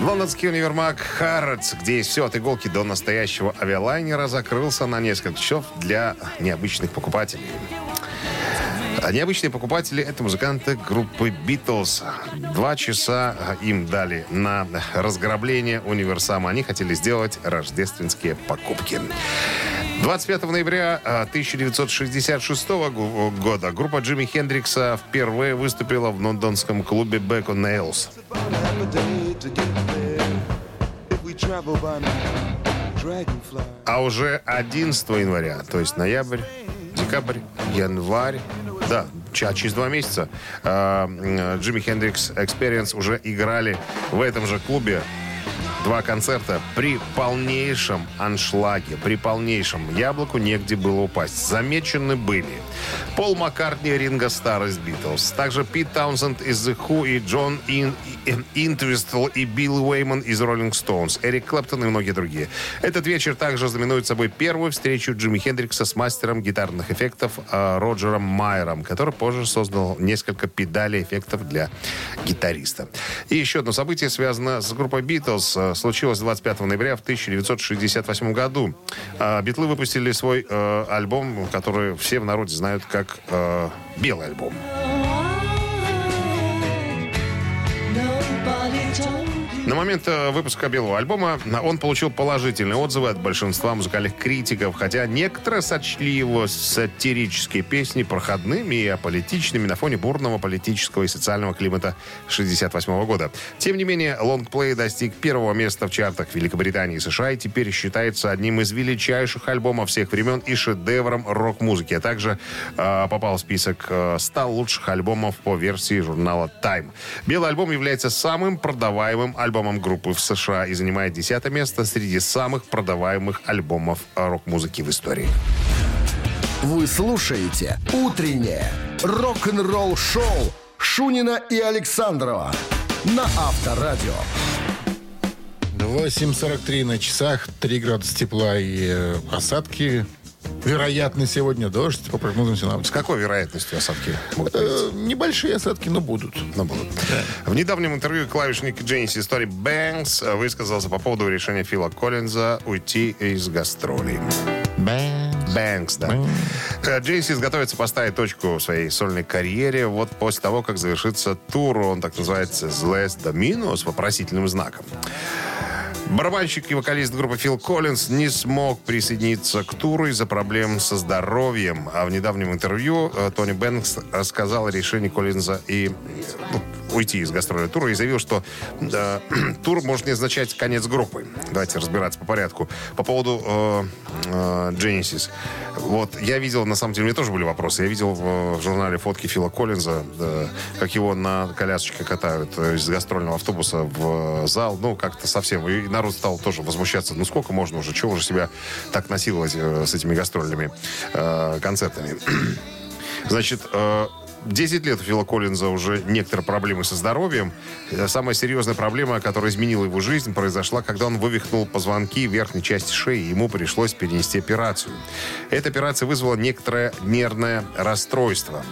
C: Лондонский универмаг Harrods, где есть все от иголки до настоящего авиалайнера, закрылся на несколько часов для необычных покупателей. А необычные покупатели — это музыканты группы Beatles. Два часа им дали на разграбление универсама. Они хотели сделать рождественские покупки. 25 ноября а, 1966 го- года группа Джимми Хендрикса впервые выступила в лондонском клубе Back on Nails. А уже 11 января, то есть ноябрь, декабрь, январь, да, через два месяца м, Jimi Hendrix Experience уже играли в этом же клубе два концерта при полнейшем аншлаге, при полнейшем яблоку негде было упасть. Замечены были Пол Маккартни, Ринго Старр из Битлз, также Пит Таунсенд из The Who и Джон Эн, Энтвистл и Билл Уэйман из Rolling Stones, Эрик Клэптон и многие другие. Этот вечер также знаменует собой первую встречу Джимми Хендрикса с мастером гитарных эффектов э, Роджером Майером, который позже создал несколько педалей эффектов для гитариста. И еще одно событие связано с группой Битлз. Э, Случилось 25 ноября в 1968 году. Э, Битлы выпустили свой альбом, который все в народе знают как э, «Белый альбом». На момент э, выпуска белого альбома э, он получил положительные отзывы от большинства музыкальных критиков, хотя некоторые сочли его сатирические песни проходными и аполитичными на фоне бурного политического и социального климата 1968 года. Тем не менее, лонгплей достиг первого места в чартах Великобритании и США и теперь считается одним из величайших альбомов всех времен и шедевром рок-музыки, а также э, попал в список э, 100 лучших альбомов по версии журнала Time. Белый альбом является самым продаваемым альбомом группы в США и занимает десятое место среди самых продаваемых альбомов рок-музыки в истории.
A: Вы слушаете «Утреннее рок-н-ролл-шоу» Шунина и Александрова на Авторадио.
B: 8.43 на часах, 3 градуса тепла и э, осадки. Вероятно, сегодня дождь, по прогнозам
C: С
B: синоптиков.
C: какой вероятностью осадки
B: Э, небольшие осадки, но будут.
C: Но будут. В недавнем интервью клавишник Дженси Стори Бэнкс высказался по поводу решения Фила Коллинза уйти из гастролей. Бэнкс, да. Э, Джейсис готовится поставить точку в своей сольной карьере вот после того, как завершится тур. Он так называется «Zless Dominus» с вопросительным знаком. Барабанщик и вокалист группы Фил Коллинз не смог присоединиться к туру из-за проблем со здоровьем. А в недавнем интервью э, Тони Бэнкс рассказал о решении Коллинза и ну, уйти из гастрольного тура и заявил, что э, тур может не означать конец группы. Давайте разбираться по порядку. По поводу э, э. Вот, я видел, на самом деле, у меня тоже были вопросы. Я видел в, в журнале фотки Фила Коллинза, э, как его на колясочке катают э, из гастрольного автобуса в зал. Ну, как-то совсем. И народ стал тоже возмущаться. Ну, сколько можно уже? Чего уже себя так насиловать э, с этими гастрольными э, концертами? Значит, э, 10 лет у Фила Коллинза уже некоторые проблемы со здоровьем. Э, Самая серьезная проблема, которая изменила его жизнь, произошла, когда он вывихнул позвонки верхней части шеи. Ему пришлось перенести операцию. Эта операция вызвала некоторое нервное расстройство.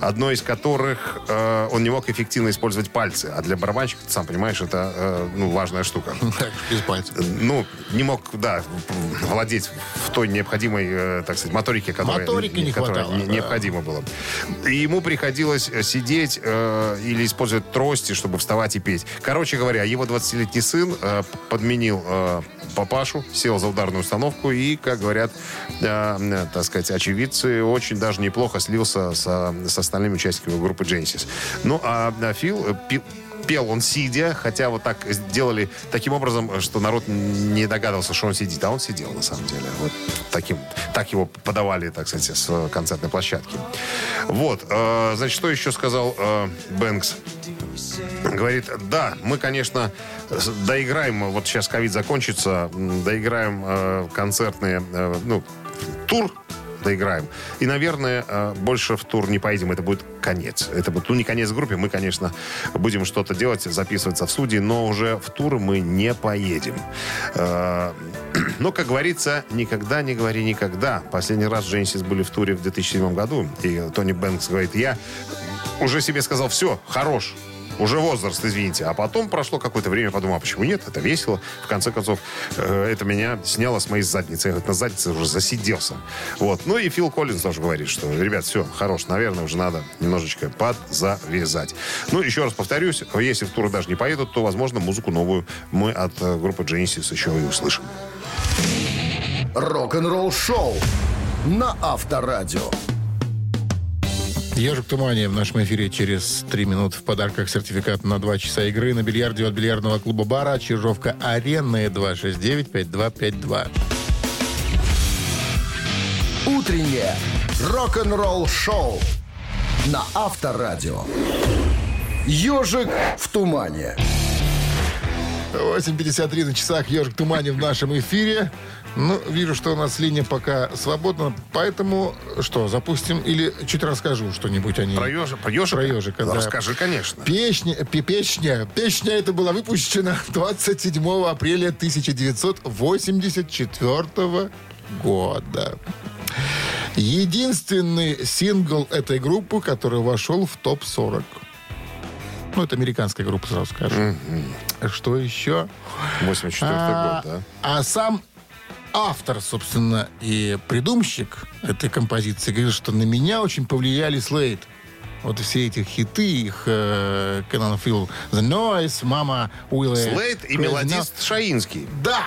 C: Одно из которых э, он не мог эффективно использовать пальцы. А для барабанщика, ты сам понимаешь, это э, ну, важная штука.
B: Так, без пальцев.
C: Ну, не мог, да, владеть в той необходимой, э, так сказать, моторике, которая,
B: Моторики не
C: которая
B: хватало,
C: не-
B: да.
C: необходимо было. И ему приходилось э, сидеть э, или использовать трости, чтобы вставать и петь. Короче говоря, его 20-летний сын э, подменил э, папашу, сел за ударную установку и, как говорят, э, э, так сказать, очевидцы, очень даже неплохо слился со, с остальными участниками группы Genesis. Ну, а э, Фил э, пел он сидя, хотя вот так сделали таким образом, что народ не догадывался, что он сидит, а он сидел на самом деле. Вот таким, так его подавали, так сказать, с концертной площадки. Вот, э, значит, что еще сказал э, Бэнкс? Говорит, да, мы, конечно, доиграем, вот сейчас ковид закончится, доиграем э, концертные, э, ну, тур доиграем. И, наверное, э, больше в тур не поедем. Это будет конец. Это будет, ну, не конец группе. Мы, конечно, будем что-то делать, записываться в студии, но уже в тур мы не поедем. Э, Но, как говорится, никогда не говори никогда. Последний раз Дженсис были в туре в 2007 году, и Тони Бэнкс говорит, я уже себе сказал, все, хорош, уже возраст, извините. А потом прошло какое-то время, подумал, а почему нет? Это весело. В конце концов, э, это меня сняло с моей задницы. Я говорит, на заднице уже засиделся. Вот. Ну и Фил Коллинз тоже говорит, что, ребят, все, хорош, наверное, уже надо немножечко подзавязать. Ну, еще раз повторюсь, если в тур даже не поедут, то, возможно, музыку новую мы от э, группы Genesis еще и услышим.
A: Рок-н-ролл шоу на Авторадио.
B: Ежик Тумани в нашем эфире через три минуты в подарках сертификат на два часа игры на бильярде от бильярдного клуба бара Чижовка Арена 269-5252.
A: Утреннее рок-н-ролл шоу на Авторадио. Ежик в тумане.
B: 8.53 на часах Ежик Тумани в нашем эфире. Ну, вижу, что у нас линия пока свободна, поэтому что, запустим или чуть расскажу что-нибудь о ней.
C: Про ежика? Про ежика?
B: Про ежика, да.
C: Расскажи, конечно.
B: Песня, пе- песня, песня эта была выпущена 27 апреля 1984 года. Единственный сингл этой группы, который вошел в топ-40. Ну, это американская группа, сразу скажу. Что еще?
C: 84
B: А,
C: год, да?
B: а сам автор, собственно, и придумщик этой композиции говорит, что на меня очень повлияли Слейд. Вот все эти хиты, их э, Canon Phil, The Noise, Мама Уилла.
C: Слейд и мелодист Шаинский.
B: Да.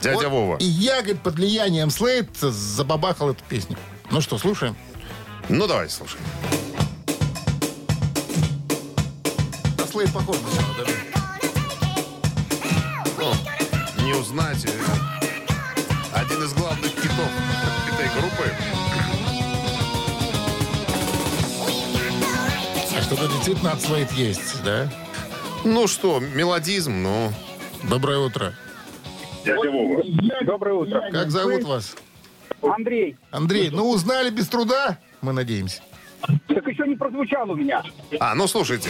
C: Дядя
B: Вот
C: Вова.
B: И я, говорит, под влиянием Слейд забабахал эту песню. Ну что, слушаем?
C: Ну, давай, слушай.
B: На Слейд похож
C: не узнать. Один из главных хитов этой группы.
B: А что-то действительно от Слейд есть, да?
C: Ну что, мелодизм, ну...
B: Доброе утро.
H: Доброе утро.
B: Как зовут вас?
H: Андрей,
B: Андрей, ну узнали без труда, мы надеемся.
H: так еще не прозвучал у меня.
C: А, ну слушайте.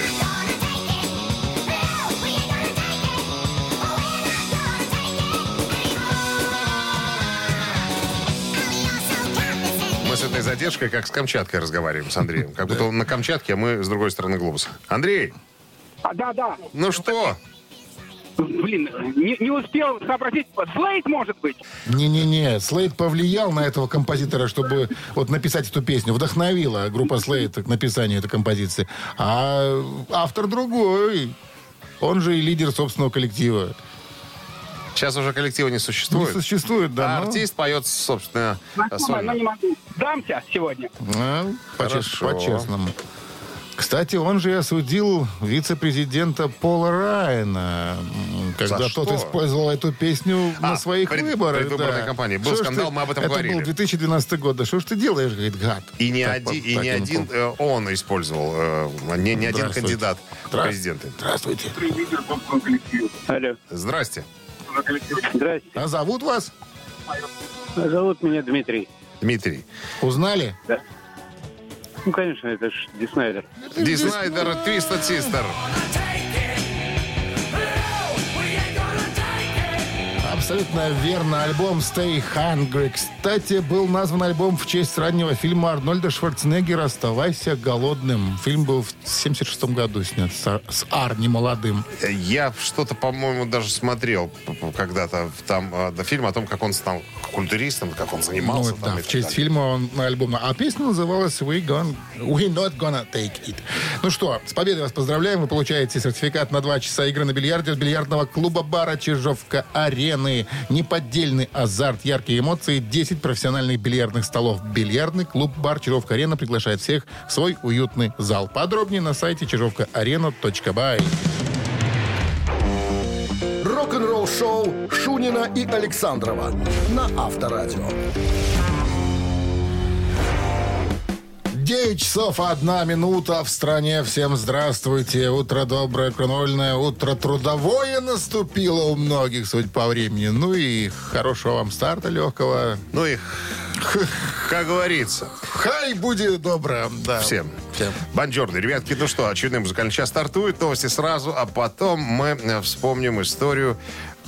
C: С этой задержкой как с Камчаткой разговариваем с Андреем. Как будто он на Камчатке, а мы с другой стороны глобуса. Андрей,
H: А, да, да.
C: ну что?
H: Блин, не, не успел сообразить. Слейд, может быть?
B: Не-не-не, Слейд повлиял на этого композитора, чтобы вот написать эту песню. Вдохновила группа Слейд к написанию этой композиции. А автор другой. Он же и лидер собственного коллектива.
C: Сейчас уже коллектива не
B: Не
C: существует.
B: существует, да.
C: А
B: ну,
C: артист поет, собственно,
H: но
C: сольно.
H: не могу. Дамся сегодня.
B: а, по-
C: Хорошо.
B: по-честному. Кстати, он же и осудил вице-президента Пола Райана, когда
C: За
B: тот
C: что?
B: использовал эту песню
C: А,
B: на своих
C: пред-
B: выборах.
C: предвыборной
B: да.
C: кампании. Был
B: ж
C: скандал,
B: ты-
C: мы об этом
B: это
C: говорили.
B: был 2012 год. Да что ж ты делаешь, говорит, гад.
C: И не
B: Так,
C: один,
B: по-
C: и не один э, он использовал, э, не, не один кандидат в президенты.
B: Здравствуйте.
D: Алло.
C: Здрасте.
D: Здрасте.
B: А зовут вас?
D: Зовут меня Дмитрий.
C: Дмитрий.
B: Узнали?
D: Ну, конечно, это ж Диснейдер.
C: Ди Снайдер, Twisted
B: Абсолютно верно. Альбом Stay Hungry. Кстати, был назван альбом в честь раннего фильма Арнольда Шварценеггера «Оставайся голодным». Фильм был в 76 году снят с, Ар- с Арни молодым.
C: Я что-то, по-моему, даже смотрел когда-то там э, фильм о том, как он стал культуристом, как он занимался.
B: Ну,
C: там
B: да, в честь фильма он альбом. А песня называлась We, gone, We Not Gonna Take It. Ну что, с победой вас поздравляем. Вы получаете сертификат на два часа игры на бильярде от бильярдного клуба бара Чижовка-Арены. Неподдельный азарт, яркие эмоции, 10 профессиональных бильярдных столов. Бильярдный клуб бар Чижовка-Арена приглашает всех в свой уютный зал. Подробнее на сайте чижовкаарена.бай.
A: Рок-н-ролл шоу Шунина и Александрова на Авторадио.
B: 9 часов одна минута в стране. Всем здравствуйте. Утро доброе, кронольное. Утро трудовое наступило у многих, суть по времени. Ну и хорошего вам старта легкого.
C: Ну и, как говорится,
B: Хай будет добро. Да.
C: всем.
B: Всем.
C: Бонжорно, ребятки, ну что, очередной музыкальный час стартует, новости сразу, а потом мы вспомним историю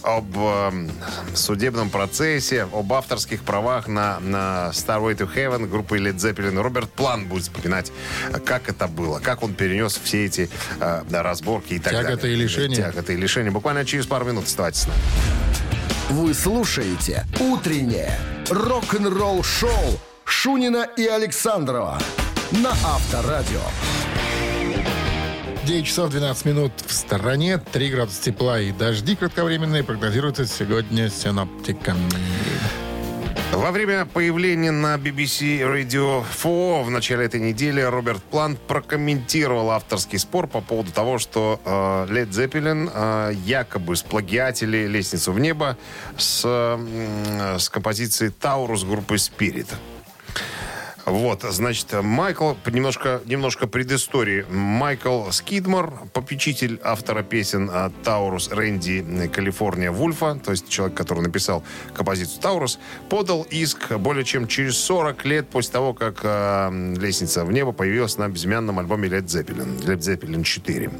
C: об э, судебном процессе, об авторских правах на, на Starway to Heaven группы Led Zeppelin. Роберт План будет вспоминать, как это было, как он перенес все эти э, разборки и так
B: Тяготы
C: далее.
B: и лишения.
C: Тяготы и лишения. Буквально через пару минут оставайтесь с нами.
A: Вы слушаете «Утреннее рок-н-ролл-шоу» Шунина и Александрова на Авторадио.
B: 9 часов 12 минут в стороне. 3 градуса тепла и дожди кратковременные прогнозируются сегодня синоптиками.
C: Во время появления на BBC Radio 4 в начале этой недели Роберт Плант прокомментировал авторский спор по поводу того, что э, Led Zeppelin э, якобы сплагиатили «Лестницу в небо» с, м, с композицией «Таурус» группы «Spirit». Вот, значит, Майкл, немножко, немножко предыстории. Майкл Скидмор, попечитель автора песен а, «Таурус» Рэнди Калифорния Вульфа, то есть человек, который написал композицию «Таурус», подал иск более чем через 40 лет после того, как а, «Лестница в небо» появилась на безымянном альбоме Led Zeppelin, Led Zeppelin 4.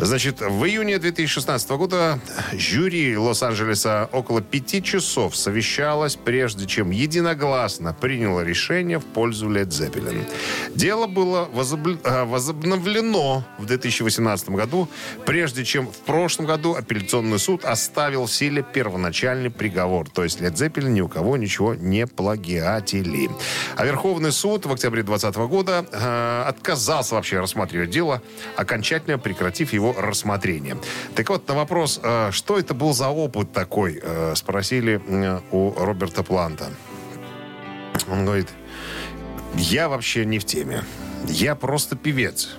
C: Значит, в июне 2016 года жюри Лос-Анджелеса около пяти часов совещалось, прежде чем единогласно приняло решение в пользу Led Zeppelin. Дело было а, возобновлено в 2018 году, прежде чем в прошлом году апелляционный суд оставил в силе первоначальный приговор. То есть Led Zeppelin ни у кого ничего не плагиатили. А Верховный суд в октябре 2020 года э, отказался вообще рассматривать дело, окончательно прекратив его рассмотрение. Так вот, на вопрос, э, что это был за опыт такой, э, спросили э, у Роберта Планта. Он говорит, я вообще не в теме. Я просто певец.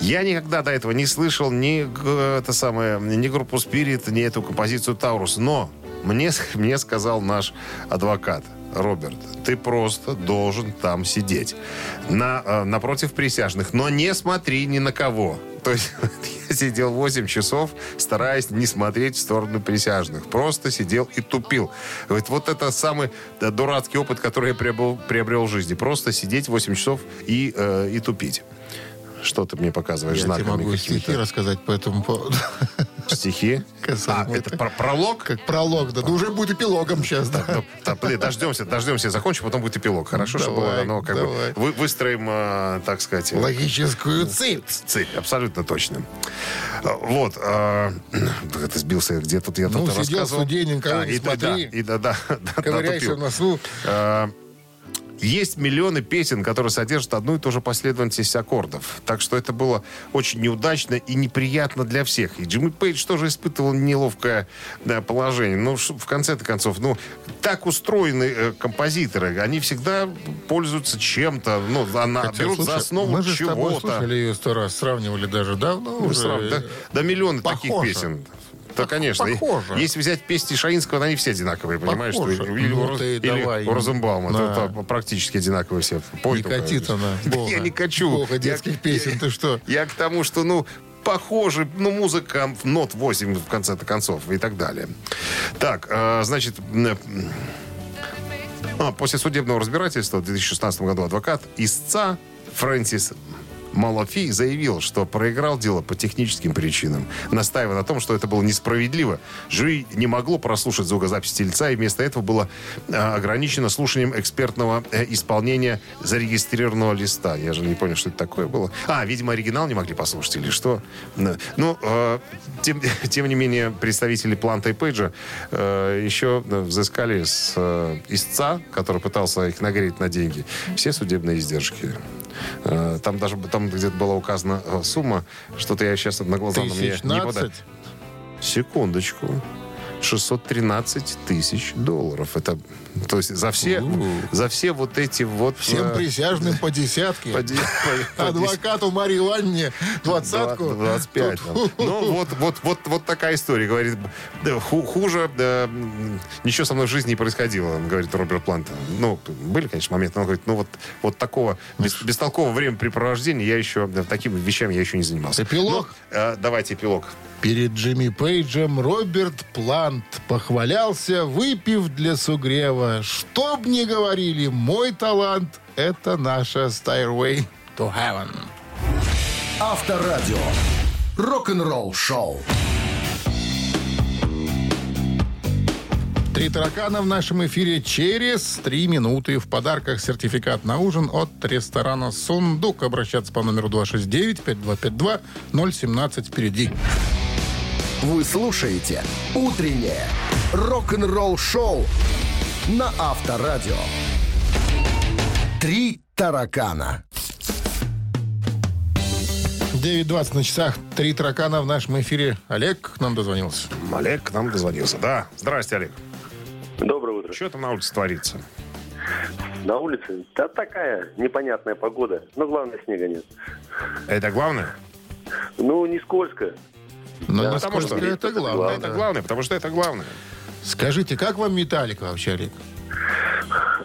C: Я никогда до этого не слышал ни, г- это самое, ни группу Spirit, ни эту композицию Таурус. Но мне, мне сказал наш адвокат, Роберт, ты просто должен там сидеть. На, э, напротив присяжных. Но не смотри ни на кого. То есть я сидел 8 часов, стараясь не смотреть в сторону присяжных. Просто сидел и тупил. Говорит, вот это самый дурацкий опыт, который я приобрел, приобрел в жизни. Просто сидеть 8 часов и, э, и тупить. Что ты мне показываешь
B: Я
C: знаками
B: могу
C: какими-то?
B: стихи рассказать по этому поводу.
C: Стихи? А, это
B: это.
C: про пролог?
B: Как пролог, да. Ну, уже будет эпилогом сейчас, да.
C: Ну, дождемся, дождемся, закончим, потом будет эпилог. Хорошо, чтобы оно как бы вы- выстроим, э, так сказать, э,
B: Логическую цепь.
C: цель, абсолютно точно. А, Вот, э, это сбился, где тут я
B: Ну,
C: тут
B: сидел
C: рассказывал.
B: в студии, никого
C: А,
B: не смотри.
C: и да, да, да,
B: Ковыряйся в носу.
C: Э, Есть миллионы песен, которые содержат одну и ту же последовательность аккордов. Так что это было очень неудачно и неприятно для всех. И Джимми Пейдж тоже испытывал неловкое да, положение. Ну, ш- в конце-то концов, ну, так устроены э, композиторы. Они всегда пользуются чем-то. Ну, она,
B: Хотя,
C: берут за
B: слушай,
C: основу
B: мы же
C: чего-то.
B: слушали ее сто раз, сравнивали даже давно
C: Ну,
B: уже.
C: срав- да, да миллионы таких
B: Похоже.
C: песен. Да, конечно.
B: Похоже.
C: Если взять песни Шаинского, они все одинаковые, понимаешь?
B: Похоже.
C: Или,
B: Ну,
C: Роз- или
B: давай.
C: у Розенбаума.
B: Да.
C: Это, это практически одинаковые все. Пой
B: Не
C: только.
B: катит она.
C: Да. Я не качу.
B: Бога
C: Я-
B: детских песен, ты что?
C: Я к тому, что, ну, похоже, ну, музыка, нот 8 в конце-то концов и так далее. Так, э, значит, А, после судебного разбирательства в 2016 году адвокат истца Фрэнсис Малафи заявил, что проиграл дело по техническим причинам, настаивая на том, что это было несправедливо. Жюри не могло прослушать звукозапись тельца, и вместо этого было э, ограничено слушанием экспертного э, исполнения зарегистрированного листа. Я же не понял, что это такое было. А, видимо, оригинал не могли послушать или что. Ну, э, тем, тем не менее, представители Планта и Пейджа э, еще взыскали с истца, который пытался их нагреть на деньги, все судебные издержки. Э, Там даже там где-то была указана э, сумма, что-то я сейчас на глаза на мне не подать.
B: 15?
C: Секундочку. 613 тысяч долларов. Это, то есть за все, за все вот эти вот...
B: Всем
C: э,
B: присяжным по десятке. Адвокату Марии Ивановне двадцатку.
C: Два- 25.
B: Тут-
C: Ну, вот, вот, вот, вот такая история. Говорит, хуже ничего со мной в жизни не происходило, говорит Роберт Плант. Ну, были, конечно, моменты, но он говорит, ну, вот, вот такого бес- бестолкового времяпрепровождения я еще, такими вещами я еще не занимался.
B: Эпилог?
C: Ну, э, давайте эпилог.
B: Перед Джимми Пейджем Роберт Плант похвалялся, выпив для сугрева. Что б ни говорили, мой талант — это наша Stairway to Heaven.
A: Авторадио. Рок-н-ролл шоу.
B: Три таракана в нашем эфире через три минуты. В подарках сертификат на ужин от ресторана «Сундук». Обращаться по номеру 269-5252-017 впереди.
A: Вы слушаете «Утреннее рок-н-ролл шоу» на Авторадио. Три таракана.
B: 9.20 на часах. Три таракана в нашем эфире. Олег к нам дозвонился.
C: Олег к нам дозвонился. Да. Здрасте, Олег.
F: Доброе утро.
C: Что там на улице творится?
F: На улице? Да такая непонятная погода. Но главное, снега нет.
C: Это главное?
F: Ну, не скользко.
B: Но
F: Да,
C: потому что
B: это главное.
C: Это главное, потому что это главное.
B: Скажите, как вам металлика вообще, Олег?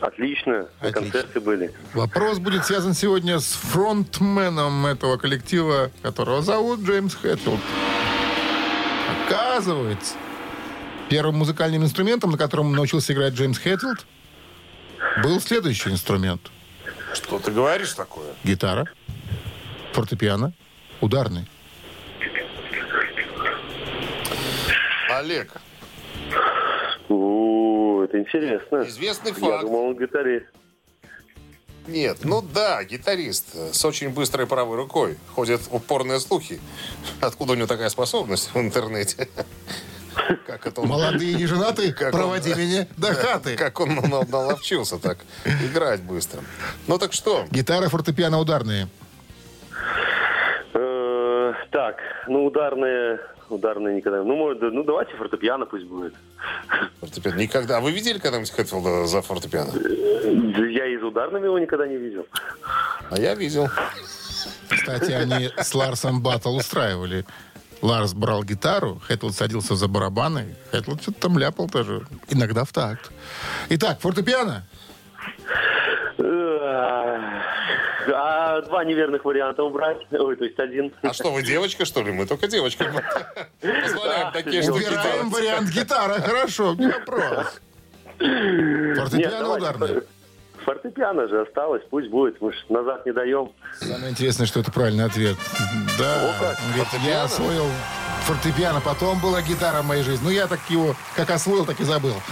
F: Отлично.
B: Отлично.
F: концерте были.
B: Вопрос будет связан сегодня с фронтменом этого коллектива, которого зовут Джеймс Хэтфилд. Оказывается, первым музыкальным инструментом, на котором научился играть Джеймс Хэтфилд, был следующий инструмент.
C: Что ты говоришь такое?
B: Гитара, фортепиано, ударный.
C: Олег,
F: О, это интересно.
C: известный
F: Я
C: факт.
F: думал, он гитарист.
C: Нет, ну да, гитарист с очень быстрой правой рукой. Ходят упорные слухи. Откуда у него такая способность в интернете? Как это он...
B: Молодые не женатые,
C: Как
B: проводи
C: он-
B: меня до хаты.
C: Как он на- наловчился так играть быстро. Ну так что?
B: Гитара, фортепиано, ударные.
F: Так, ну ударные, ударные никогда. Ну, может, ну давайте фортепиано пусть будет.
C: Фортепиано. Никогда. А вы видели когда-нибудь Хэтфилда за фортепиано?
F: Да Я и за ударными его никогда не видел.
C: А я видел.
B: Кстати, они с Ларсом батл устраивали. Ларс брал гитару, Хэтфилд садился за барабаны. Хэтфилд что-то там ляпал тоже. Иногда в такт. Итак, фортепиано.
F: А два неверных варианта убрать? Ой, то есть один.
C: А что, вы девочка, что ли? Мы только девочкам позволяем такие штуки
B: Убираем вариант гитара. Хорошо, не вопрос. Фортепиано ударное.
F: Фортепиано же осталось, пусть будет. Мы ж назад не даем.
B: Самое интересное, что это правильный ответ. Да. Он говорит, я освоил фортепиано, потом была гитара в моей жизни. Ну, я так его как освоил, так и забыл.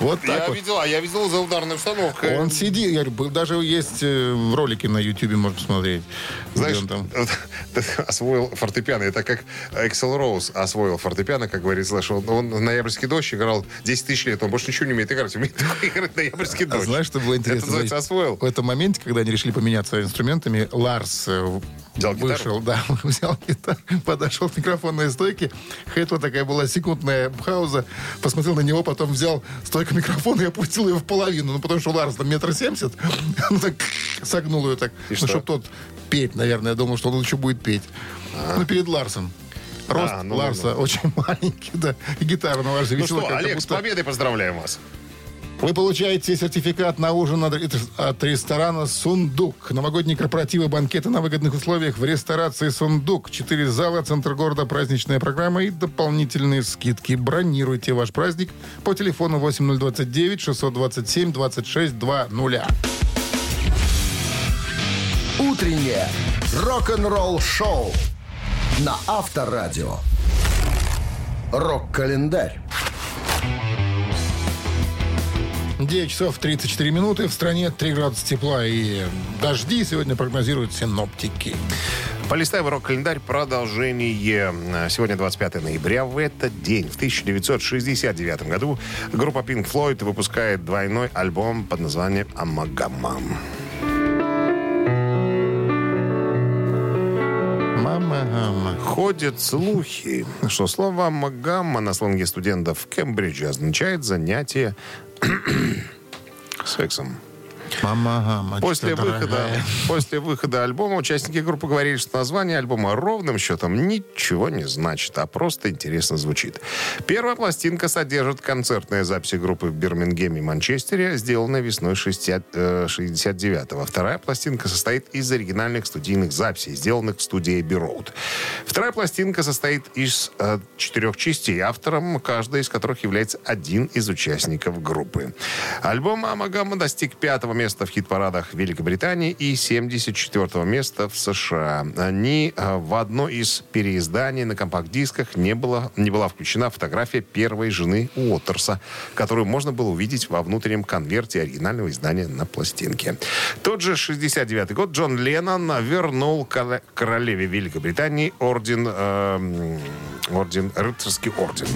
B: Вот так
C: Я
B: вот.
C: видел, а я видел за ударной установкой.
B: Он сидит, я говорю, был- даже есть э, в ролике на Ютубе, можно посмотреть. где
C: Знаешь,
B: он там.
C: ты освоил фортепиано. Это как Эксел Роуз освоил фортепиано, как говорит Слэш. Он, он в «Ноябрьский дождь» играл 10 тысяч лет. Он больше ничего не умеет играть. Умеет только играть «Ноябрьский
B: А
C: дождь».
B: знаешь, что было интересно?
C: Это называется освоил.
B: В этом моменте, когда они решили поменяться инструментами, Ларс э,
C: Взял гитару?
B: вышел, да, взял гитару, подошел к микрофонной стойке. Хэтла такая была секундная пауза. Посмотрел на него, потом взял стойку микрофона и опустил ее в половину. Ну, потому что Ларс там метр семьдесят. Ну, так согнул ее так.
C: И
B: ну,
C: что?
B: чтобы тот петь, наверное. Я думал, что он еще будет петь. Ну, перед Ларсом. Рост
C: А, ну,
B: Ларса
C: ну, ну.
B: очень маленький, да. И гитара на Ларсе
C: Ну
B: висела
C: что, Олег, с
B: будто...
C: победой поздравляем вас.
B: Вы получаете сертификат на ужин от, ресторана «Сундук». Новогодние корпоративы, банкеты на выгодных условиях в ресторации «Сундук». Четыре зала, центр города, праздничная программа и дополнительные скидки. Бронируйте ваш праздник по телефону 8029 627 2620.
A: Утреннее рок-н-ролл-шоу на Авторадио. Рок-календарь.
B: 9 часов 34 минуты. В стране 3 градуса тепла и дожди сегодня прогнозируют синоптики.
C: Полистаем рок-календарь. Продолжение. Сегодня 25 ноября. В этот день, в 1969 году, группа Pink Floyd выпускает двойной альбом под названием «Амагамма». Ходят слухи, что слово «амагамма» на сленге студентов Кембриджа означает занятие сексом.
B: Мама, мама.
C: После выхода, после выхода альбома участники группы говорили, что название альбома ровным счетом ничего не значит, а просто интересно звучит. Первая пластинка содержит концертные записи группы в Бирмингеме и Манчестере, сделанные весной 60, э, 69-го. Вторая пластинка состоит из оригинальных студийных записей, сделанных в студии Эбби Роуд. Вторая пластинка состоит из э, четырех частей, автором каждой из которых является один из участников группы. Альбом «Амагама» достиг пятого места в хит-парадах Великобритании и 74 места в США. Ни э, в одно из переизданий на компакт-дисках не, было, не была включена фотография первой жены Уотерса, которую можно было увидеть во внутреннем конверте оригинального издания на пластинке. Тот же 69 год Джон Леннон вернул кор- королеве Великобритании орден, э, орден рыцарский орден.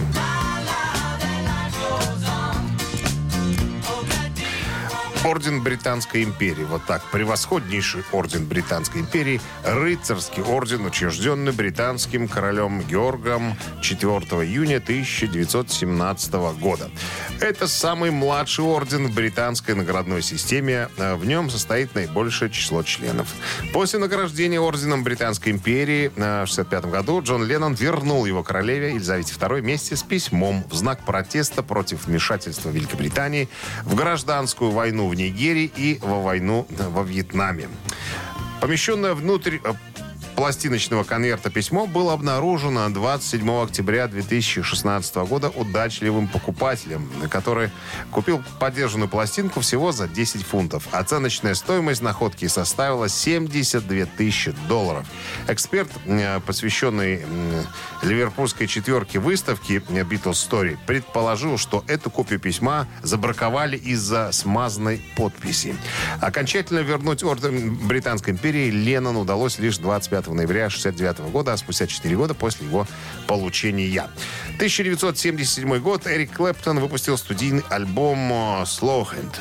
C: Орден Британской империи. Вот так. Превосходнейший орден Британской империи. Рыцарский орден, учрежденный британским королем Георгом 4 июня 1917 года. Это самый младший орден в британской наградной системе. Э, В нем состоит наибольшее число членов. После награждения орденом Британской империи э, в 1965 году Джон Леннон вернул его королеве Елизавете II вместе с письмом в знак протеста против вмешательства Великобритании в гражданскую войну в Нигерии и во войну во Вьетнаме. Помещенное внутрь э, пластиночного конверта письмо было обнаружено 27 октября 2016 года удачливым покупателем, который купил подержанную пластинку всего за 10 фунтов. Оценочная стоимость находки составила 72 тысячи долларов. Эксперт, посвященный ливерпульской четверке выставки Beatles Story, предположил, что эту копию письма забраковали из-за смазанной подписи. Окончательно вернуть орден Британской империи Леннону удалось лишь 25 ноября 1969 года, а спустя 4 года после его получения. 1977 год Эрик Клэптон выпустил студийный альбом э, «Slowhand».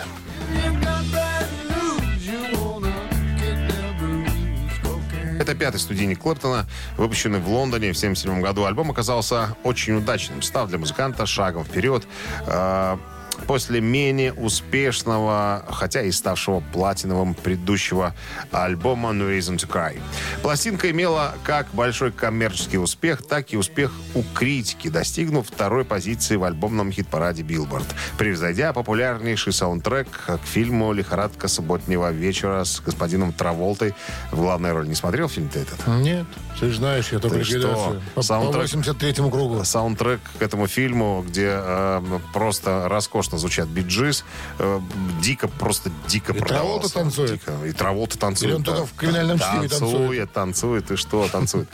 C: Это пятый студийник Клэптона, выпущенный в Лондоне в 1977 году. Альбом оказался очень удачным, став для музыканта шагом вперед. Э, После менее успешного, хотя и ставшего платиновым предыдущего альбома No Reason to Cry. Пластинка имела как большой коммерческий успех, так и успех у критики, достигнув второй позиции в альбомном хит-параде Billboard, превзойдя популярнейший саундтрек к фильму «Лихорадка субботнего вечера» с господином Траволтой в главной роли. Не смотрел фильм ты этот?
B: Нет, ты же знаешь, я только
C: что?
B: ликвидацию. По, по
C: Саундтрек-
B: 83-му кругу.
C: Саундтрек к этому фильму, где э, просто роскошно звучат биджис, э, дико, просто дико
B: И Траволта
C: продавался.
B: танцует?
C: Дико. И Траволта танцует.
B: Или он
C: да.
B: только в криминальном чтиве танцует?
C: Танцует, танцует, и что танцует.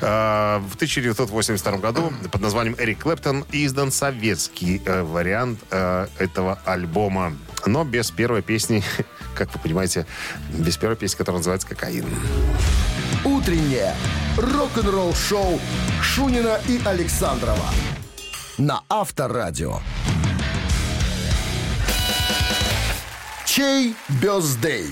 C: Э, В 1982 году под названием «Эрик Клэптон» издан советский э, вариант этого альбома. Но без первой песни, как вы понимаете, без первой песни, которая называется «Кокаин».
A: Утреннее рок-н-ролл-шоу Шунина и Александрова на Авторадио. Чей бездей?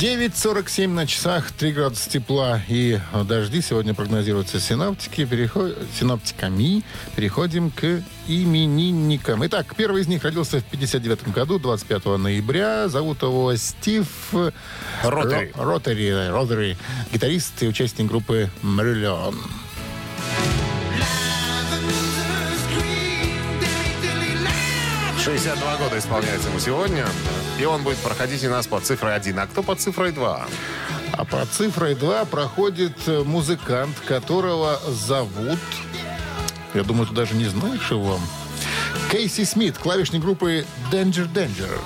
B: 9.47 на часах, 3 градуса тепла и дожди. Сегодня прогнозируются синаптики, переход... синаптиками. Переходим к именинникам. Итак, первый из них родился в 59 году, 25 ноября. Зовут его Стив
C: Ротари.
B: Ро- Ротари, да, Ротари. Гитарист и участник группы Мэрилион.
C: 62 года исполняется ему сегодня. И он будет проходить у нас по цифре 1. А кто по цифрой 2?
B: А по цифрой 2 проходит э, музыкант, которого зовут... Я думаю, ты даже не знаешь его. Кейси Смит, клавишник группы Danger Danger.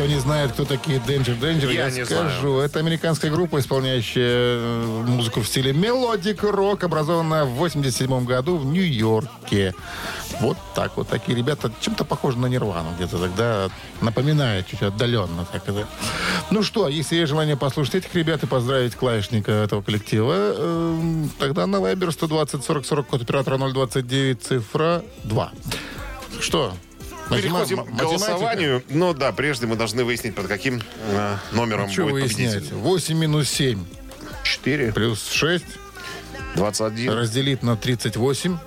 B: Кто не знает, кто такие Danger Danger, я,
C: Я не
B: скажу. Это американская группа, исполняющая э, музыку в стиле melodic rock, образованная в 87 году в Нью-Йорке. Вот так вот. Такие ребята чем-то похожи на Нирвану где-то тогда. Напоминает чуть отдаленно. Так это. Ну что, если есть желание послушать этих ребят и поздравить клавишника этого коллектива, э, тогда на Viber 120 40 40 код оператора 029 цифра 2. Что?
C: Переходим к голосованию. Но да, прежде мы должны выяснить, под каким э, номером
B: Что
C: будет
B: выяснять?
C: победитель.
B: 8 минус 7
C: 4,
B: плюс 6
C: 21.
B: разделить на 38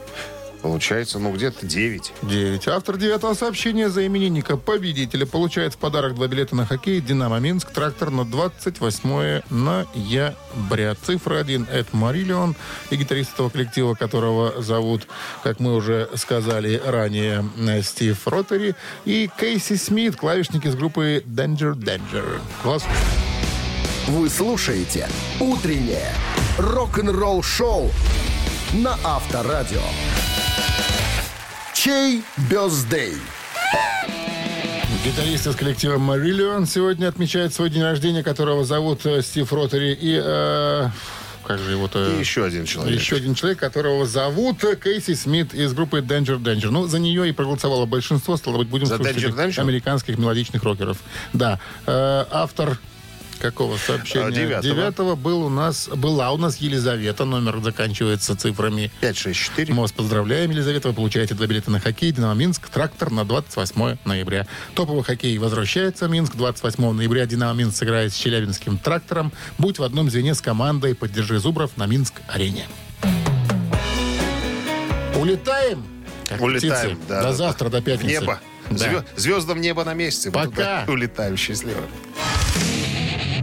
C: Получается, ну, где-то 9.
B: 9. Автор девятого сообщения за именинника победителя получает в подарок два билета на хоккей «Динамо Минск» трактор на 28 ноября. Цифра 1 – Эд Мариллион и гитарист этого коллектива, которого зовут, как мы уже сказали ранее, Стив Ротери и Кейси Смит, клавишник из группы Danger Danger. Класс.
A: Вы слушаете «Утреннее рок-н-ролл-шоу» на Авторадио. Чей бездей?
B: Гитарист из коллектива Мариллион сегодня отмечает свой день рождения, которого зовут э, Стив Ротери и... э, как же его-то...
C: И еще один человек.
B: Еще один человек, которого зовут э, Кейси Смит из группы Danger Danger. Ну, за нее и проголосовало большинство. Стало быть, будем
C: За
B: слушать
C: Danger Danger?
B: американских мелодичных рокеров. Да. Э, автор какого сообщения?
C: А, девятого.
B: Девятого был у нас, была у нас Елизавета. Номер заканчивается цифрами
C: 564.
B: мы вас поздравляем, Елизавета. Вы получаете два билета на хоккей «Динамо Минск». Трактор на 28 ноября. Топовый хоккей возвращается в Минск. 28 ноября «Динамо Минск» сыграет с Челябинским трактором. Будь в одном звене с командой. Поддержи Зубров на Минск-арене. Улетаем? как
C: Улетаем,
B: птицы.
C: да,
B: До завтра, до пятницы.
C: небо.
B: Да.
C: Звездам небо на месте.
B: Пока.
C: Улетаем счастливо.